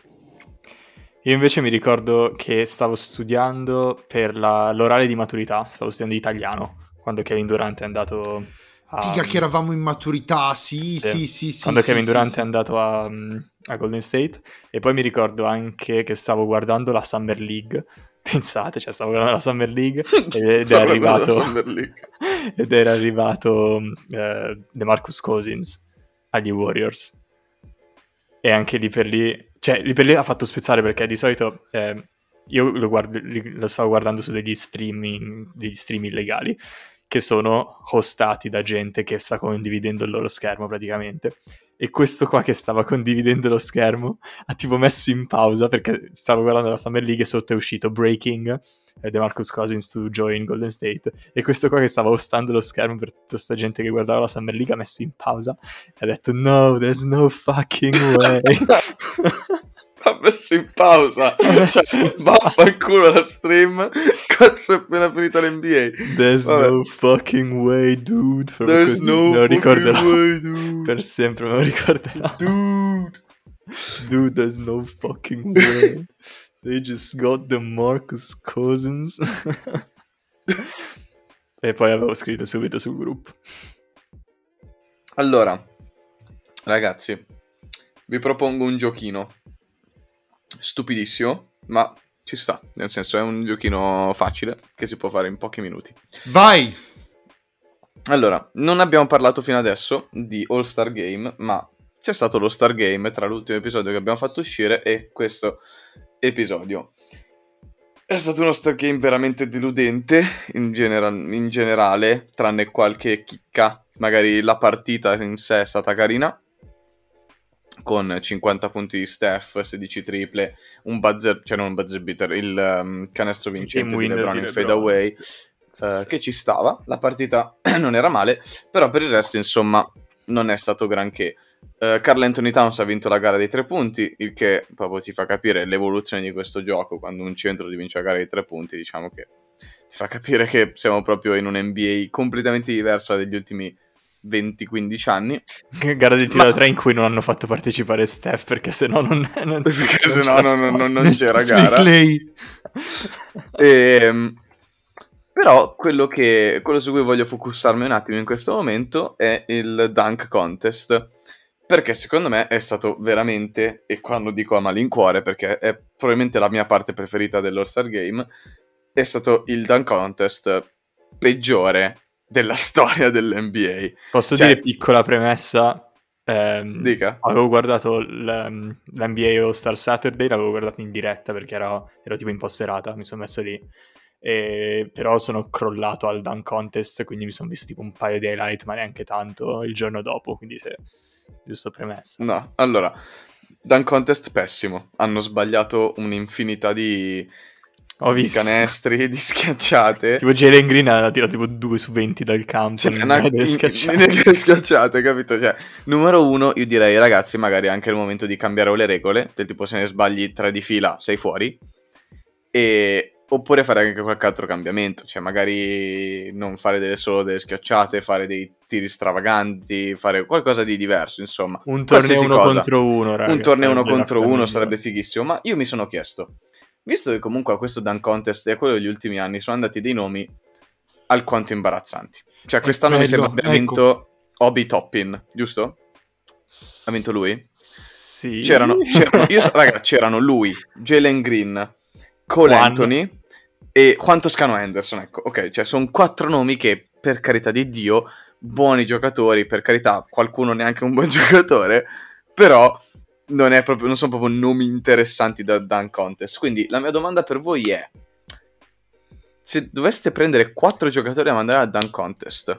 io invece mi ricordo che stavo studiando per la, l'orale di maturità stavo studiando italiano quando Kevin Durant è andato Figa um, che eravamo in maturità, sì, sì, sì, sì. Quando sì, Kevin sì, Durant sì. è andato a, a, Golden State e poi mi ricordo anche che stavo guardando la Summer League. (laughs) Pensate, cioè stavo guardando la Summer League (laughs) ed, è arrivato (laughs) ed era arrivato uh, DeMarcus Cousins agli Warriors. E anche lì per lì, cioè lì per lì ha fatto spezzare perché di solito eh, io lo, guardo, lo stavo guardando su degli streaming, degli stream illegali che sono hostati da gente che sta condividendo il loro schermo praticamente. E questo qua che stava condividendo lo schermo ha tipo messo in pausa perché stavo guardando la Summer League e sotto è uscito Breaking eh, The Marcus Cousins to join Golden State e questo qua che stava hostando lo schermo per tutta questa gente che guardava la Summer League ha messo in pausa e ha detto no, there's no fucking way (laughs) ha messo in pausa. Messo (laughs) cioè, vaffanculo la stream. (laughs) Cazzo, è appena finita l'NBA. There's Vabbè. no fucking way, dude. Proprio There's così. no me lo fucking way, (laughs) dude. Per sempre me lo ricorderò. Dude. Dude, there's no fucking way. They just got the Marcus Cousins. e poi avevo scritto subito sul gruppo. Allora, ragazzi, vi propongo un giochino stupidissimo, ma ci sta, nel senso è un giochino facile che si può fare in pochi minuti. Vai! Allora, non abbiamo parlato fino adesso di All Star Game, ma c'è stato lo Star Game tra l'ultimo episodio che abbiamo fatto uscire e questo episodio. È stato uno Star Game veramente deludente in, genera- in generale, tranne qualche chicca. Magari la partita in sé è stata carina, con 50 punti di Steph, 16 triple, un buzzer, cioè non un buzzer beater, il um, canestro vincente di LeBron in fade away, uh, che ci stava. La partita (clears throat) non era male, però per il resto, insomma, non è stato granché. Uh, Carl Anthony Towns ha vinto la gara dei tre punti, il che proprio ti fa capire l'evoluzione di questo gioco. Quando un centro ti vince la gara dei tre punti, diciamo che ti fa capire che siamo proprio in un NBA completamente diversa degli ultimi 20-15 anni. Gara di tiro da 3 in cui non hanno fatto partecipare Steph perché sennò non, non, (laughs) perché non, sennò non, non, non c'era gara. e, ehm, però quello, che, quello su cui voglio focusarmi un attimo in questo momento è il dunk contest. Perché secondo me è stato veramente, e quando dico a malincuore, perché è probabilmente la mia parte preferita dell'All-Star Game, è stato il dunk contest peggiore della (laughs) storia dell'NBA. Posso cioè... dire piccola premessa? Eh, Dica. Avevo guardato l'NBA All Star Saturday, l'avevo guardato in diretta perché ero, ero tipo in posterata, mi sono messo lì. E, però sono crollato al dunk contest, quindi mi sono visto tipo un paio di highlight, ma neanche tanto il giorno dopo, quindi se giusto premessa. No, allora, dunk contest pessimo. Hanno sbagliato un'infinità di ho visto. Canestri, (laughs) di schiacciate. Tipo Jalen Green ha tirato tipo 2 su 20 dal campo. Cioè, una, nelle schiacciate. (laughs) Schiacciate, capito? Cioè, numero uno, io direi, ragazzi, magari è anche il momento di cambiare le regole. Del tipo, se ne sbagli tre di fila, sei fuori. E Oppure fare anche qualche altro cambiamento, cioè magari non fare delle, solo delle schiacciate, fare dei tiri stravaganti, fare qualcosa di diverso, insomma. Un torneo uno cosa. contro uno, ragazzi. Un torneo uno contro uno sarebbe fighissimo, ma io mi sono chiesto, visto che comunque a questo Dunk Contest e a quello degli ultimi anni sono andati dei nomi alquanto imbarazzanti. Cioè quest'anno mi sembra abbia ecco. vinto Obi Toppin, giusto? Ha vinto lui? Sì. C'erano, c'erano, io, raga, c'erano lui, Jalen Green, Cole Juan. Anthony e Juan Toscano Anderson. Ecco, ok, cioè sono quattro nomi che, per carità di Dio, buoni giocatori, per carità, qualcuno neanche un buon (laughs) giocatore, però non, è proprio, non sono proprio nomi interessanti da Dunk Contest. Quindi la mia domanda per voi è: se doveste prendere quattro giocatori da mandare al Dunk Contest,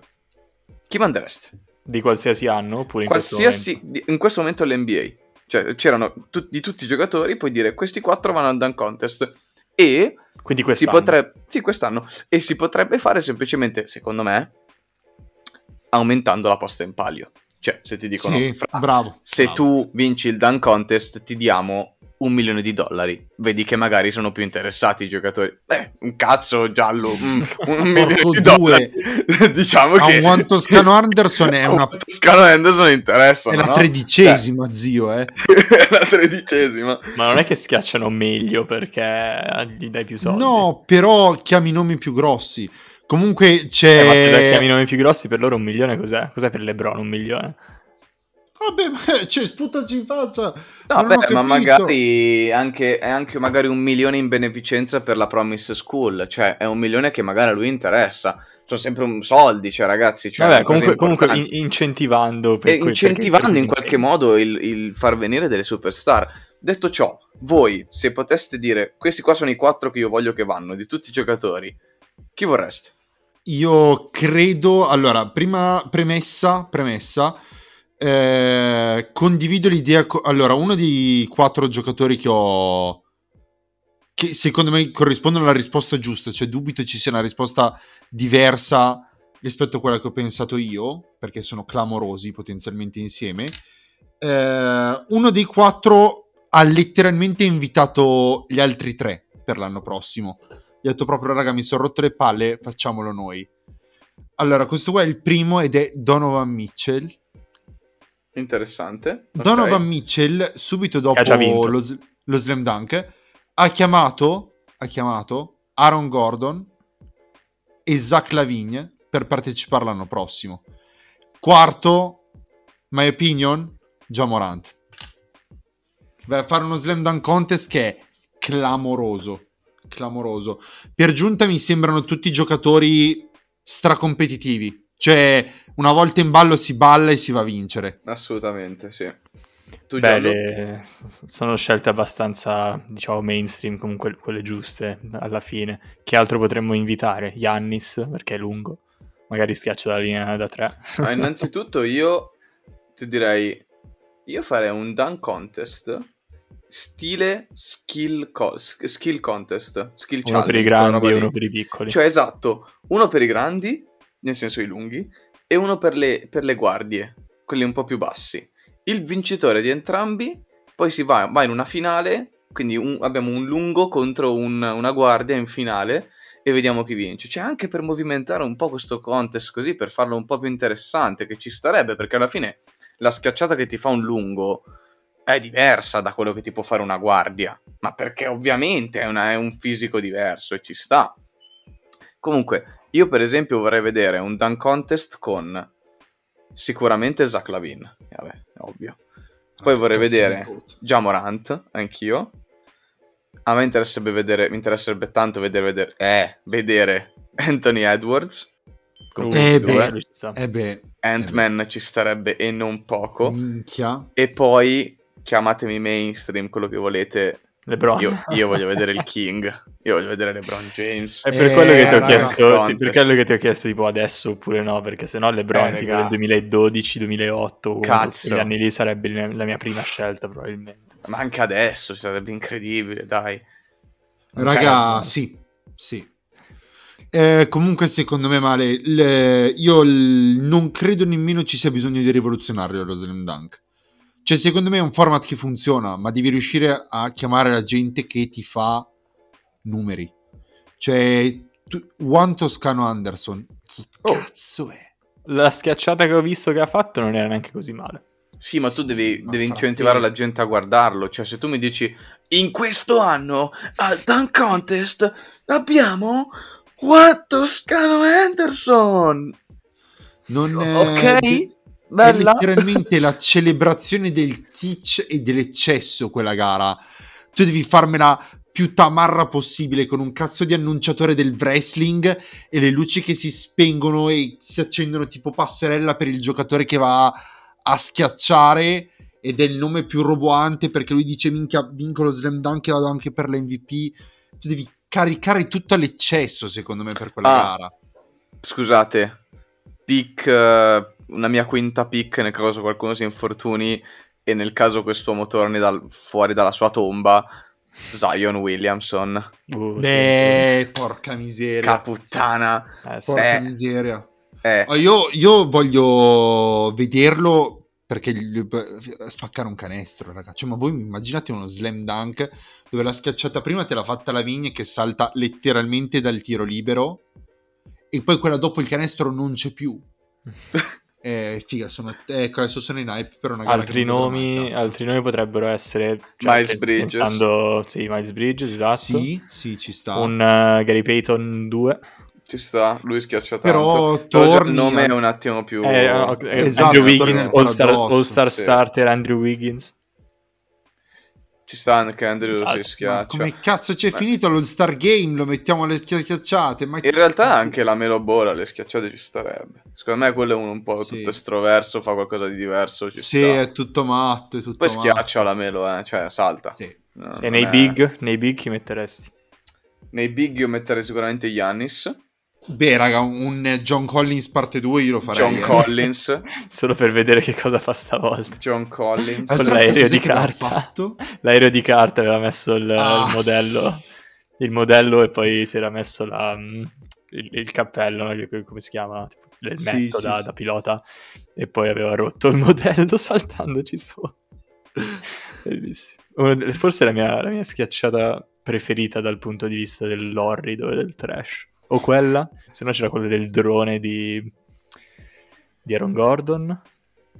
chi mandereste? Di qualsiasi anno oppure in Qualsiasi, questo momento? di- in questo momento l'NBA. Cioè, c'erano tu- di tutti i giocatori, puoi dire questi quattro vanno al Dunk Contest. E Quindi si quest'anno. potrebbe. Sì, quest'anno. E si potrebbe fare semplicemente, secondo me, aumentando la posta in palio. Cioè, se ti dicono, Sì, "Fra, bravo. se bravo. tu vinci il Dunk Contest, ti diamo un milione di dollari. Vedi che magari sono più interessati i giocatori. Beh, un cazzo giallo, (laughs) mm, un milione di dollari. (laughs) diciamo A che un Toscano (laughs) Anderson è A un una Toscano Anderson interessa. è la no? tredicesima, zio, eh. Cioè, la tredicesima. Ma non è che schiacciano meglio perché gli dai più soldi. No, però chiami nomi più grossi. Comunque c'è... Eh, ma se chiami i nomi più grossi, per loro un milione cos'è? Cos'è per LeBron un milione? Vabbè, ma (laughs) cioè, sputaci in faccia. No, beh, ma magari anche, è anche magari un milione in beneficenza per la Promise School. Cioè, è un milione che magari a lui interessa. Sono sempre un soldi, cioè, ragazzi. Cioè, Vabbè, comunque, comunque in- incentivando. per e quel- incentivando in qualche modo il, il far venire delle superstar. Detto ciò, voi, se poteste dire questi qua sono i quattro che io voglio che vanno, di tutti i giocatori, chi vorreste? Io credo... Allora, prima premessa, premessa, eh, condivido l'idea... co- allora, uno dei quattro giocatori che ho... che secondo me corrispondono alla risposta giusta, cioè dubito ci sia una risposta diversa rispetto a quella che ho pensato io, perché sono clamorosi potenzialmente insieme. Eh, uno dei quattro ha letteralmente invitato gli altri tre per l'anno prossimo. Gli ha detto proprio, raga, mi sono rotto le palle, facciamolo noi. Allora, questo qua è il primo ed è Donovan Mitchell. Interessante. Donovan Mitchell, subito dopo lo, lo slam dunk, ha chiamato, ha chiamato Aaron Gordon e Zach Lavigne per partecipare l'anno prossimo. Quarto, my opinion, John Morant. Vai a fare uno slam dunk contest che è clamoroso. Clamoroso. Per giunta mi sembrano tutti giocatori stracompetitivi. Cioè, una volta in ballo si balla e si va a vincere. Assolutamente, sì. Tu, Beh, le- sono scelte abbastanza, diciamo, mainstream, comunque quelle giuste alla fine. Che altro potremmo invitare? Yannis, perché è lungo. Magari schiaccia la linea da tre. Ma innanzitutto io ti direi, io farei un dunk contest stile skill, co- skill contest, skill uno per i grandi e uno per i piccoli. Cioè, esatto, uno per i grandi, nel senso i lunghi, e uno per le, per le guardie, quelli un po' più bassi. Il vincitore di entrambi, poi si va, va in una finale, quindi un- abbiamo un lungo contro un- una guardia in finale, e vediamo chi vince. Cioè, anche per movimentare un po' questo contest così, per farlo un po' più interessante, che ci starebbe, perché alla fine la schiacciata che ti fa un lungo è diversa da quello che ti può fare una guardia, ma perché ovviamente è, una- è un fisico diverso e ci sta. Comunque, io per esempio vorrei vedere un dunk contest con sicuramente Zach Lavin, vabbè, è ovvio. Poi vorrei Cazzo di vedere già Morant, anch'io. A me interesserebbe vedere, mi interesserebbe tanto vedere, vedere, eh, vedere Anthony Edwards. Eh, questi beh. sta. Eh beh, Ant-Man ci starebbe e non poco. minchia. E poi chiamatemi mainstream, quello che volete. LeBron. Io, io voglio (laughs) vedere il King. Io voglio vedere LeBron James. È per Eh, quello che ti ho raga. chiesto, ti- per quello che ti ho chiesto tipo adesso oppure no, perché sennò LeBron Eh, tipo raga. del 2012, 2008, comunque Cazzo. quegli anni lì sarebbe la mia prima scelta probabilmente. Ma anche adesso sarebbe incredibile, dai. Raga, Cioè, sì, sì. Eh, comunque, secondo me, male. il- io il- non credo nemmeno ci sia bisogno di rivoluzionarlo lo Slam Dunk. Cioè, secondo me è un format che funziona, ma devi riuscire a chiamare la gente che ti fa numeri. Cioè, tu, Juan Toscano Anderson, chi Oh. cazzo è? La schiacciata che ho visto che ha fatto non era neanche così male. Sì, ma tu Sì, devi, ma devi incentivare la gente a guardarlo. Cioè, se tu mi dici in questo anno al Dunk Contest abbiamo What Toscano Anderson. Non è, Ok, è bella. letteralmente la celebrazione del kitsch e dell'eccesso quella gara. Tu devi farmela più tamarra possibile con un cazzo di annunciatore del wrestling e le luci che si spengono e si accendono tipo passerella per il giocatore che va a schiacciare ed è il nome più roboante perché lui dice minchia vinco lo slam dunk e vado anche per l'MVP. Tu devi caricare tutto all'eccesso secondo me per quella Ah. gara. Scusate, pick, eh, una mia quinta pick nel caso qualcuno si infortuni e nel caso quest'uomo torni dal- fuori dalla sua tomba, Zion Williamson. Uh, sì. Beh, porca miseria. Caputtana. Eh, sì. Porca Eh. miseria. Eh, Oh, io, io voglio vederlo perché gli- spaccare un canestro, raga. Cioè, ma voi immaginate uno slam dunk dove la schiacciata prima te l'ha fatta la Vigne che salta letteralmente dal tiro libero e poi quella dopo il canestro non c'è più. (laughs) Eh, figa, sono, ecco, adesso sono in hype per una gara altri, nomi, altri nomi potrebbero essere cioè, Miles Bridges. Pensando, sì, Miles Bridges, esatto. Sì, sì, ci sta. Un eh, Gary Payton 2. ci sta, lui schiaccia tanto. Però Però già il torni nome è un attimo più... Eh, ok, Esatto, Andrew torni Wiggins, All-Star, All-Star sì. starter Andrew Wiggins. Ci sta anche Andrew Esatto, si Ma schiaccia. come cazzo c'è Beh. finito lo Star Game? Lo mettiamo alle schia- schiacciate? Ma In realtà anche la Melo Ball alle schiacciate ci starebbe. Secondo me quello è uno un po' Sì. tutto estroverso, fa qualcosa di diverso, ci Sì, sta. è tutto matto, è tutto Poi matto. schiaccia la Melo, eh, cioè salta. Sì. No, E nei è- big, nei big chi metteresti? Nei big io metterei sicuramente Giannis, Beh, raga, un John Collins parte 2 io lo farei. John eh. Collins, (laughs) Solo per vedere che cosa fa stavolta. John Collins. Con l'aereo di carta. L'aereo di carta aveva messo il, Ah, il modello. sì. Il modello e poi si era messo la, mm, il, il cappello, no? Che- come si chiama? Tipo, l'elmetto Sì, da, sì, da pilota e poi aveva rotto il (laughs) modello saltandoci su. Bellissimo. Forse la mia, la mia schiacciata preferita dal punto di vista dell'orrido e del trash. O quella, se no c'era quella del drone di, di Aaron Gordon.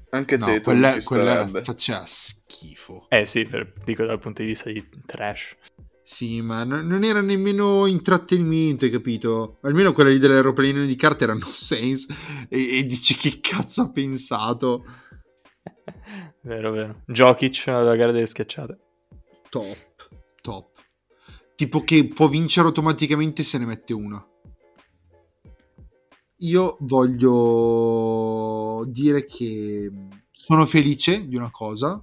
Anche No, te, quella, ci quella faceva schifo. Eh sì, per- dico dal punto di vista di trash. Sì, ma non, non era nemmeno intrattenimento, hai capito? Almeno quella lì dell'aeroplanino di carta era no sense. E, e dici che cazzo ha pensato? Vero, vero. Jokic alla gara delle schiacciate. Top, top. Tipo che può vincere automaticamente se ne mette una. Io voglio dire che sono felice di una cosa.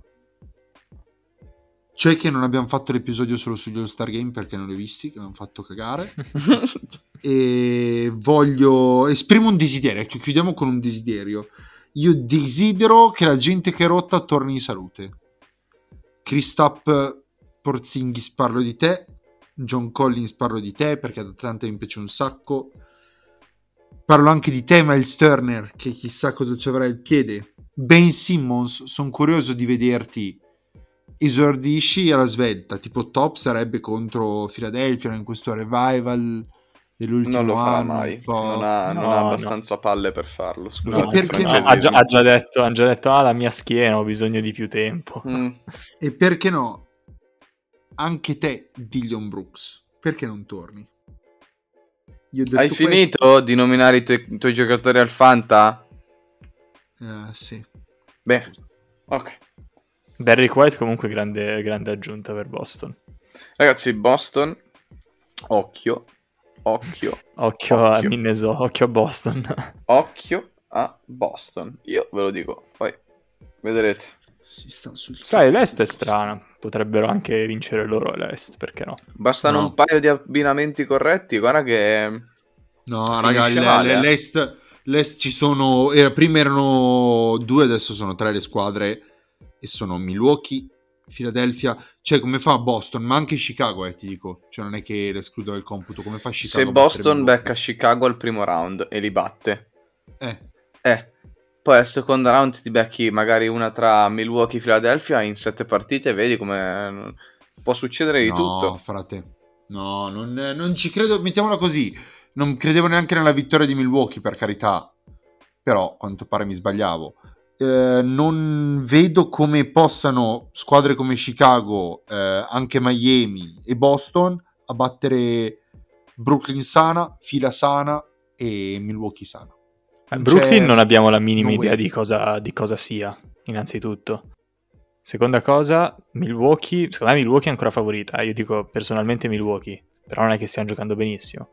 Cioè che non abbiamo fatto l'episodio solo sugli All Star Game perché non li ho visti, che mi hanno fatto cagare. (laughs) e voglio esprimo un desiderio, ecco, chiudiamo con un desiderio. Io desidero che la gente che è rotta torni in salute. Kristaps Porzingis parlo di te, John Collins parlo di te perché ad Atlanta mi piace un sacco. Parlo anche di te, Miles Turner, che chissà cosa ci avrà il piede. Ben Simmons, sono curioso di vederti. Esordisci alla svelta, tipo top sarebbe contro Philadelphia in questo revival dell'ultimo Non lo farà anno, mai. Non ha, non No, ha no. abbastanza palle per farlo. No, Scusate, perché il no? ha, già, ha già detto, ha già detto, ah, la mia schiena, ho bisogno di più tempo. Mm. E perché no? Anche te, Dillion Brooks, perché non torni? Io ho detto Hai questo- finito di nominare i tuoi, i tuoi giocatori al Fanta? Eh, sì. Beh, ok. Derrick White comunque grande, grande aggiunta per Boston. Ragazzi, Boston, occhio, occhio, Occhio, a Occhio. Minnesota, occhio a Boston. occhio a Boston. Io ve lo dico, poi vedrete. Si sta sul Sai, l'Est è strana. Potrebbero anche vincere loro l'Est, perché no? Bastano No. un paio di abbinamenti corretti, guarda che... No, Finisce raga, le- male, le- eh. l'Est, l'Est ci sono... eh, prima erano due, adesso sono tre le squadre e sono Milwaukee, Philadelphia, cioè come fa Boston, ma anche Chicago, eh, ti dico. Cioè non è che l'escludo dal computo, come fa Chicago? Se Boston becca Chicago al primo round e li batte, Eh, eh, poi al secondo round ti becchi magari una tra Milwaukee e Philadelphia in sette partite vedi come può succedere di no, tutto. frate. No, non, non ci credo, mettiamola così. Non credevo neanche nella vittoria di Milwaukee, per carità. Però, a quanto pare mi sbagliavo. Eh, non vedo come possano squadre come Chicago, eh, anche Miami e Boston abbattere Brooklyn sana, fila sana e Milwaukee sana. A Brooklyn non abbiamo la minima no idea di cosa, di cosa, sia, innanzitutto. Seconda cosa, Milwaukee, secondo me Milwaukee è ancora favorita, io dico personalmente Milwaukee, però non è che stiano giocando benissimo.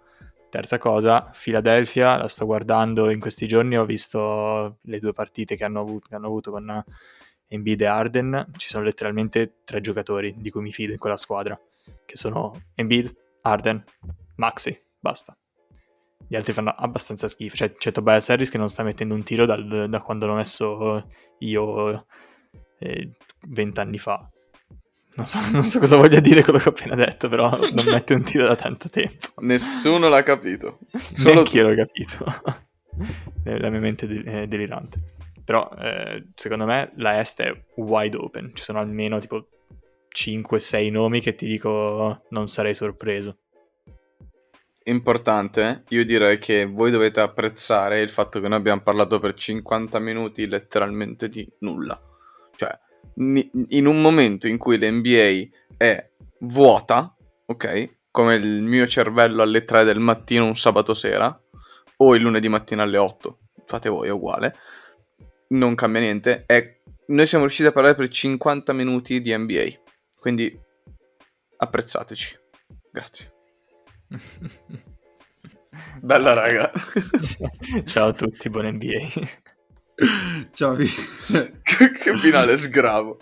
Terza cosa, Philadelphia, la sto guardando in questi giorni, ho visto le due partite che hanno avuto, che hanno avuto con Embiid e Arden, ci sono letteralmente tre giocatori di cui mi fido in quella squadra, che sono Embiid, Arden, Maxi, basta gli altri fanno abbastanza schifo. Cioè, c'è Tobias Harris che non sta mettendo un tiro dal, da quando l'ho messo io eh, vent'anni eh, fa. Non so, non so, cosa voglia dire quello che ho appena detto, però non (laughs) mette un tiro da tanto tempo. Nessuno l'ha capito. Solo Neanche io l'ho capito. La mia mente è delirante. Però, eh, secondo me, la Est è wide open. Ci sono almeno tipo 5-6 nomi che ti dico non sarei sorpreso importante, io direi che voi dovete apprezzare il fatto che noi abbiamo parlato per 50 minuti letteralmente di nulla. Cioè, in un momento in cui l'NBA è vuota, ok? Come il mio cervello alle 3 del mattino un sabato sera, o il lunedì mattina alle 8, fate voi, è uguale, non cambia niente, è... noi siamo riusciti a parlare per 50 minuti di NBA, quindi apprezzateci. Grazie. (laughs) Bella raga. (laughs) Ciao a tutti, buon NBA. Ciao. (laughs) che finale sgravo.